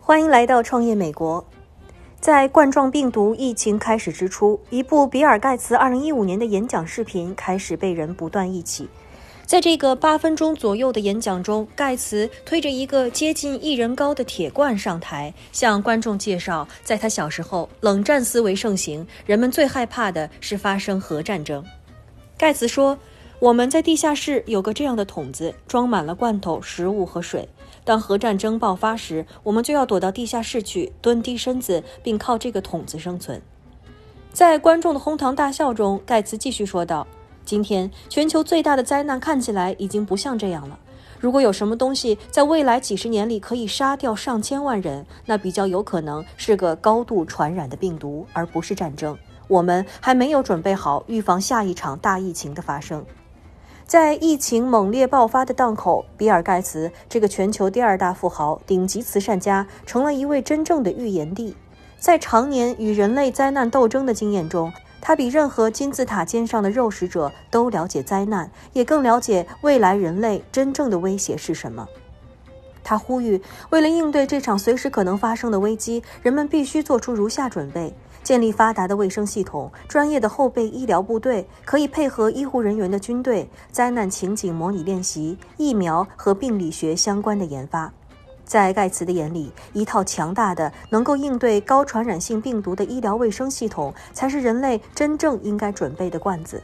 欢迎来到创业美国。在冠状病毒疫情开始之初，一部比尔·盖茨2015年的演讲视频开始被人不断忆起。在这个八分钟左右的演讲中，盖茨推着一个接近一人高的铁罐上台，向观众介绍，在他小时候，冷战思维盛行，人们最害怕的是发生核战争。盖茨说：“我们在地下室有个这样的桶子，装满了罐头、食物和水。”当核战争爆发时，我们就要躲到地下室去，蹲低身子，并靠这个桶子生存。在观众的哄堂大笑中，盖茨继续说道：“今天全球最大的灾难看起来已经不像这样了。如果有什么东西在未来几十年里可以杀掉上千万人，那比较有可能是个高度传染的病毒，而不是战争。我们还没有准备好预防下一场大疫情的发生。”在疫情猛烈爆发的档口，比尔·盖茨这个全球第二大富豪、顶级慈善家，成了一位真正的预言帝。在常年与人类灾难斗争的经验中，他比任何金字塔尖上的肉食者都了解灾难，也更了解未来人类真正的威胁是什么。他呼吁，为了应对这场随时可能发生的危机，人们必须做出如下准备。建立发达的卫生系统、专业的后备医疗部队，可以配合医护人员的军队、灾难情景模拟练习、疫苗和病理学相关的研发。在盖茨的眼里，一套强大的、能够应对高传染性病毒的医疗卫生系统，才是人类真正应该准备的罐子。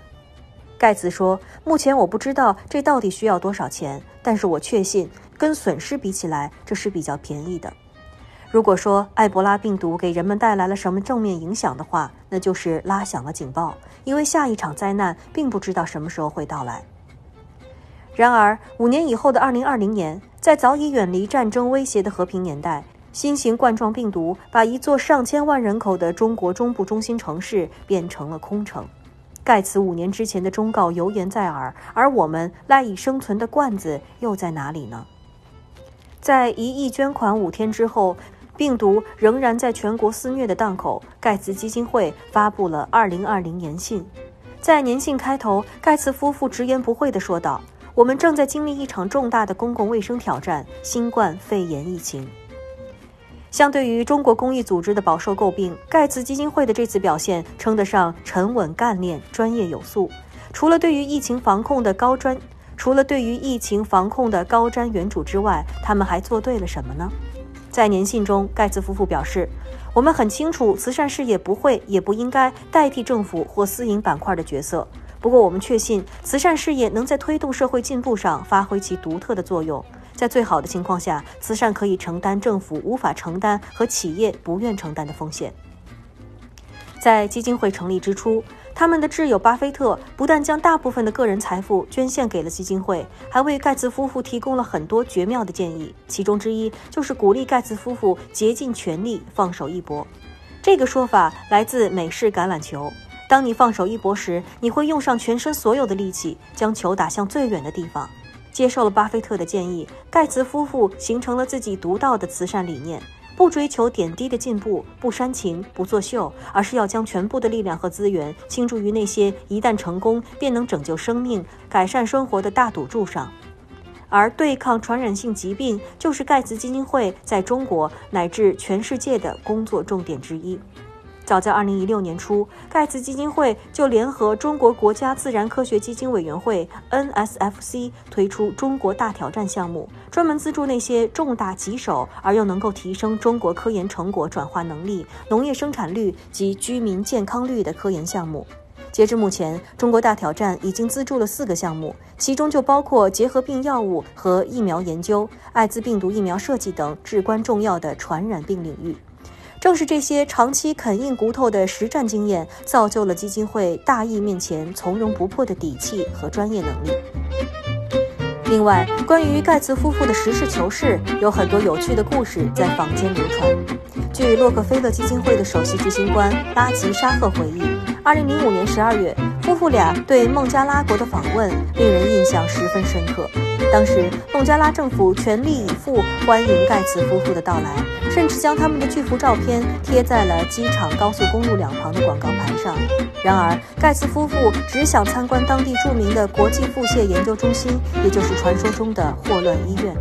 盖茨说：“目前我不知道这到底需要多少钱，但是我确信，跟损失比起来，这是比较便宜的。”如果说埃博拉病毒给人们带来了什么正面影响的话，那就是拉响了警报，因为下一场灾难并不知道什么时候会到来。然而，五年以后的二零二零年，在早已远离战争威胁的和平年代，新型冠状病毒把一座上千万人口的中国中部中心城市变成了空城。盖茨五年之前的忠告犹言在耳，而我们赖以生存的罐子又在哪里呢？在一亿捐款五天之后。病毒仍然在全国肆虐的档口，盖茨基金会发布了2020年信。在年信开头，盖茨夫妇直言不讳地说道：“我们正在经历一场重大的公共卫生挑战——新冠肺炎疫情。”相对于中国公益组织的饱受诟病，盖茨基金会的这次表现称得上沉稳干练、专业有素。除了对于疫情防控的高专，除了对于疫情防控的高瞻远瞩之外，他们还做对了什么呢？在年信中，盖茨夫妇表示：“我们很清楚，慈善事业不会也不应该代替政府或私营板块的角色。不过，我们确信，慈善事业能在推动社会进步上发挥其独特的作用。在最好的情况下，慈善可以承担政府无法承担和企业不愿承担的风险。”在基金会成立之初。他们的挚友巴菲特不但将大部分的个人财富捐献给了基金会，还为盖茨夫妇提供了很多绝妙的建议。其中之一就是鼓励盖茨夫妇竭尽全力放手一搏。这个说法来自美式橄榄球。当你放手一搏时，你会用上全身所有的力气，将球打向最远的地方。接受了巴菲特的建议，盖茨夫妇形成了自己独到的慈善理念。不追求点滴的进步，不煽情，不作秀，而是要将全部的力量和资源倾注于那些一旦成功便能拯救生命、改善生活的大赌注上。而对抗传染性疾病，就是盖茨基金会在中国乃至全世界的工作重点之一。早在2016年初，盖茨基金会就联合中国国家自然科学基金委员会 （NSFC） 推出“中国大挑战”项目，专门资助那些重大棘手而又能够提升中国科研成果转化能力、农业生产率及居民健康率的科研项目。截至目前，“中国大挑战”已经资助了四个项目，其中就包括结核病药物和疫苗研究、艾滋病毒疫苗设计等至关重要的传染病领域。正是这些长期啃硬骨头的实战经验，造就了基金会大义面前从容不迫的底气和专业能力。另外，关于盖茨夫妇的实事求是，有很多有趣的故事在坊间流传。据洛克菲勒基金会的首席执行官拉吉沙赫回忆，二零零五年十二月，夫妇俩对孟加拉国的访问令人印象十分深刻。当时，孟加拉政府全力以赴欢迎盖茨夫妇的到来，甚至将他们的巨幅照片贴在了机场高速公路两旁的广告牌上。然而，盖茨夫妇只想参观当地著名的国际腹泻研究中心，也就是传说中的霍乱医院。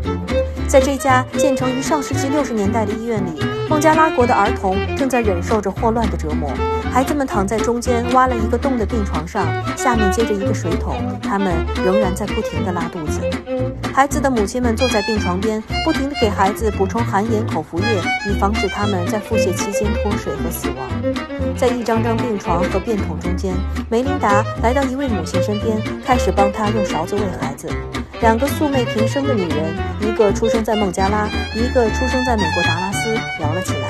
在这家建成于上世纪六十年代的医院里，孟加拉国的儿童正在忍受着霍乱的折磨。孩子们躺在中间挖了一个洞的病床上，下面接着一个水桶，他们仍然在不停地拉肚子。孩子的母亲们坐在病床边，不停地给孩子补充含盐口服液，以防止他们在腹泻期间脱水和死亡。在一张张病床和便桶中间，梅琳达来到一位母亲身边，开始帮她用勺子喂孩子。两个素昧平生的女人，一个出生在孟加拉，一个出生在美国达拉斯，聊了起来。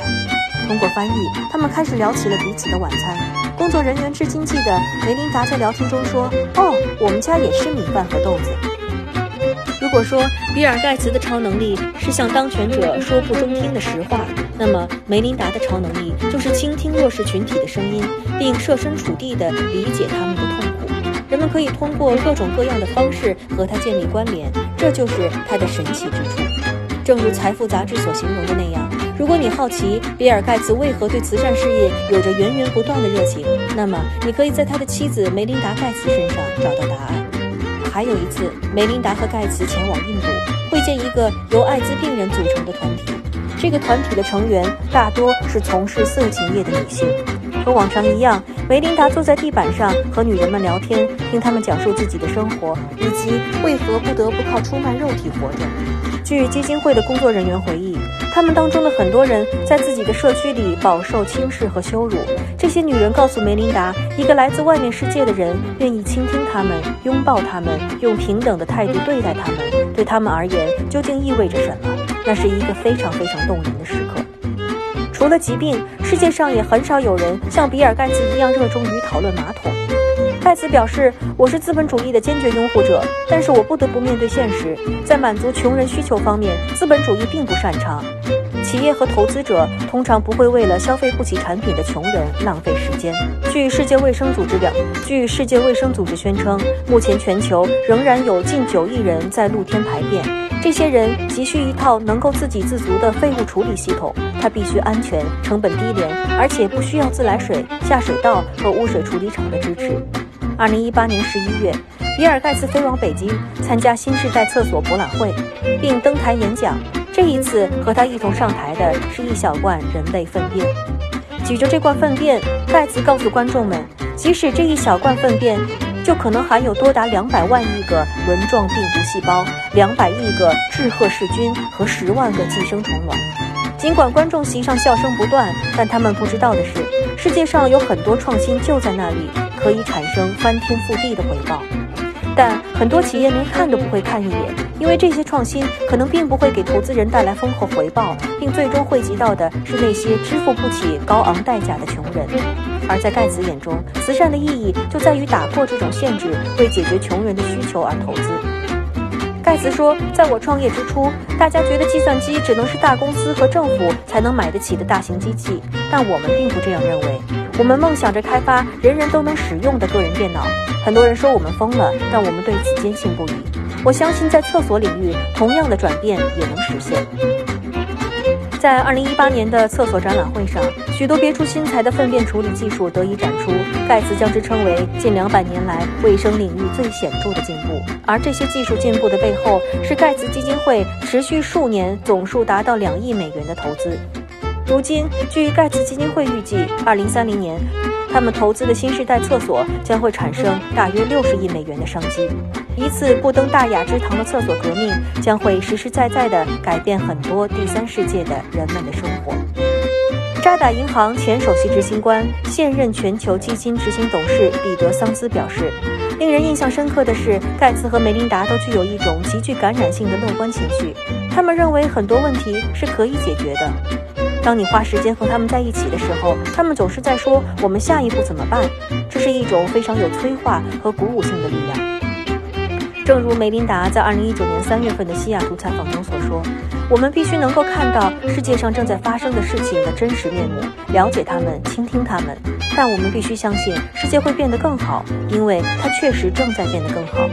通过翻译，他们开始聊起了彼此的晚餐。工作人员至今记得，梅琳达在聊天中说：“哦，我们家也吃米饭和豆子。”如果说比尔盖茨的超能力是向当权者说不中听的实话，那么梅琳达的超能力就是倾听弱势群体的声音，并设身处地地理解他们的痛苦。人们可以通过各种各样的方式和他建立关联，这就是他的神奇之处。正如《财富》杂志所形容的那样，如果你好奇比尔·盖茨为何对慈善事业有着源源不断的热情，那么你可以在他的妻子梅琳达·盖茨身上找到答案。还有一次，梅琳达和盖茨前往印度，会见一个由艾滋病人组成的团体。这个团体的成员大多是从事色情业的女性。和往常一样，梅琳达坐在地板上和女人们聊天，听她们讲述自己的生活以及为何不得不靠出卖肉体活着。据基金会的工作人员回忆，他们当中的很多人在自己的社区里饱受轻视和羞辱。这些女人告诉梅琳达，一个来自外面世界的人愿意倾听他们、拥抱他们，用平等的态度对待他们，对他们而言究竟意味着什么？那是一个非常非常动人的时刻。除了疾病，世界上也很少有人像比尔·盖茨一样热衷于讨论马桶。盖茨表示：“我是资本主义的坚决拥护者，但是我不得不面对现实，在满足穷人需求方面，资本主义并不擅长。企业和投资者通常不会为了消费不起产品的穷人浪费时间。”据世界卫生组织表，据世界卫生组织宣称，目前全球仍然有近九亿人在露天排便。这些人急需一套能够自给自足的废物处理系统，它必须安全、成本低廉，而且不需要自来水、下水道和污水处理厂的支持。二零一八年十一月，比尔·盖茨飞往北京参加新时代厕所博览会，并登台演讲。这一次和他一同上台的是一小罐人类粪便。举着这罐粪便，盖茨告诉观众们，即使这一小罐粪便。就可能含有多达两百万亿个轮状病毒细胞、两百亿个致褐噬菌和十万个寄生虫卵。尽管观众席上笑声不断，但他们不知道的是，世界上有很多创新就在那里，可以产生翻天覆地的回报。但很多企业连看都不会看一眼，因为这些创新可能并不会给投资人带来丰厚回报，并最终惠及到的是那些支付不起高昂代价的穷人。而在盖茨眼中，慈善的意义就在于打破这种限制，为解决穷人的需求而投资。盖茨说：“在我创业之初，大家觉得计算机只能是大公司和政府才能买得起的大型机器，但我们并不这样认为。我们梦想着开发人人都能使用的个人电脑。很多人说我们疯了，但我们对此坚信不疑。我相信，在厕所领域，同样的转变也能实现。”在二零一八年的厕所展览会上，许多别出心裁的粪便处理技术得以展出。盖茨将之称为近两百年来卫生领域最显著的进步。而这些技术进步的背后，是盖茨基金会持续数年、总数达到两亿美元的投资。如今，据盖茨基金会预计，二零三零年。他们投资的新时代厕所将会产生大约六十亿美元的商机。一次不登大雅之堂的厕所革命将会实实在在地改变很多第三世界的人们的生活。渣打银行前首席执行官、现任全球基金执行董事彼得·桑斯表示：“令人印象深刻的是，盖茨和梅琳达都具有一种极具感染性的乐观情绪。他们认为很多问题是可以解决的。”当你花时间和他们在一起的时候，他们总是在说：“我们下一步怎么办？”这是一种非常有催化和鼓舞性的力量。正如梅琳达在2019年3月份的西雅图采访中所说：“我们必须能够看到世界上正在发生的事情的真实面目，了解他们，倾听他们。但我们必须相信世界会变得更好，因为它确实正在变得更好。”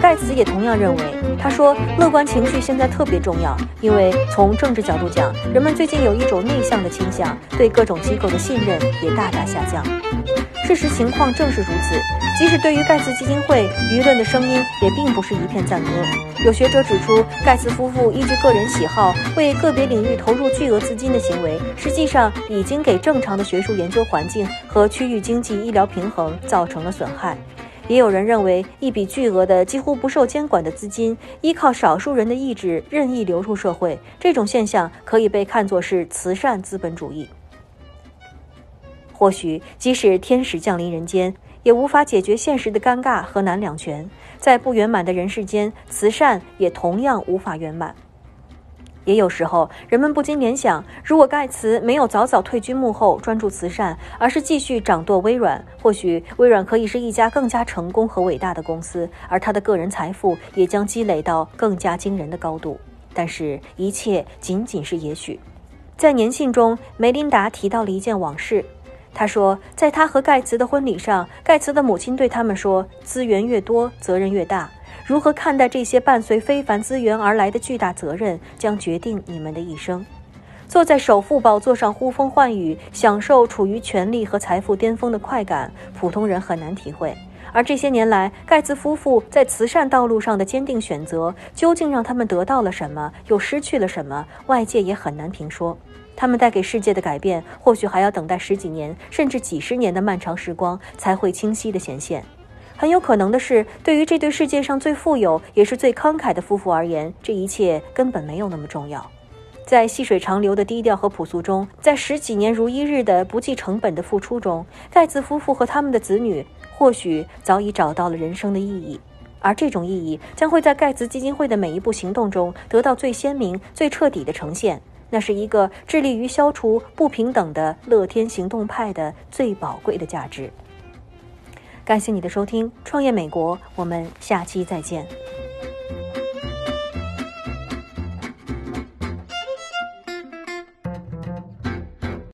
盖茨也同样认为，他说：“乐观情绪现在特别重要，因为从政治角度讲，人们最近有一种内向的倾向，对各种机构的信任也大大下降。”事实情况正是如此。即使对于盖茨基金会，舆论的声音也并不是一片赞歌。有学者指出，盖茨夫妇依据个人喜好为个别领域投入巨额资金的行为，实际上已经给正常的学术研究环境和区域经济医疗平衡造成了损害。也有人认为，一笔巨额的、几乎不受监管的资金，依靠少数人的意志任意流入社会，这种现象可以被看作是慈善资本主义。或许，即使天使降临人间，也无法解决现实的尴尬和难两全。在不圆满的人世间，慈善也同样无法圆满。也有时候，人们不禁联想：如果盖茨没有早早退居幕后，专注慈善，而是继续掌舵微软，或许微软可以是一家更加成功和伟大的公司，而他的个人财富也将积累到更加惊人的高度。但是，一切仅仅是也许。在年信中，梅琳达提到了一件往事。他说，在他和盖茨的婚礼上，盖茨的母亲对他们说：“资源越多，责任越大。如何看待这些伴随非凡资源而来的巨大责任，将决定你们的一生。”坐在首富宝座上呼风唤雨，享受处于权力和财富巅峰的快感，普通人很难体会。而这些年来，盖茨夫妇在慈善道路上的坚定选择，究竟让他们得到了什么，又失去了什么？外界也很难评说。他们带给世界的改变，或许还要等待十几年，甚至几十年的漫长时光才会清晰地显现。很有可能的是，对于这对世界上最富有也是最慷慨的夫妇而言，这一切根本没有那么重要。在细水长流的低调和朴素中，在十几年如一日的不计成本的付出中，盖茨夫妇和他们的子女或许早已找到了人生的意义，而这种意义将会在盖茨基金会的每一步行动中得到最鲜明、最彻底的呈现。那是一个致力于消除不平等的乐天行动派的最宝贵的价值。感谢你的收听，创业美国，我们下期再见。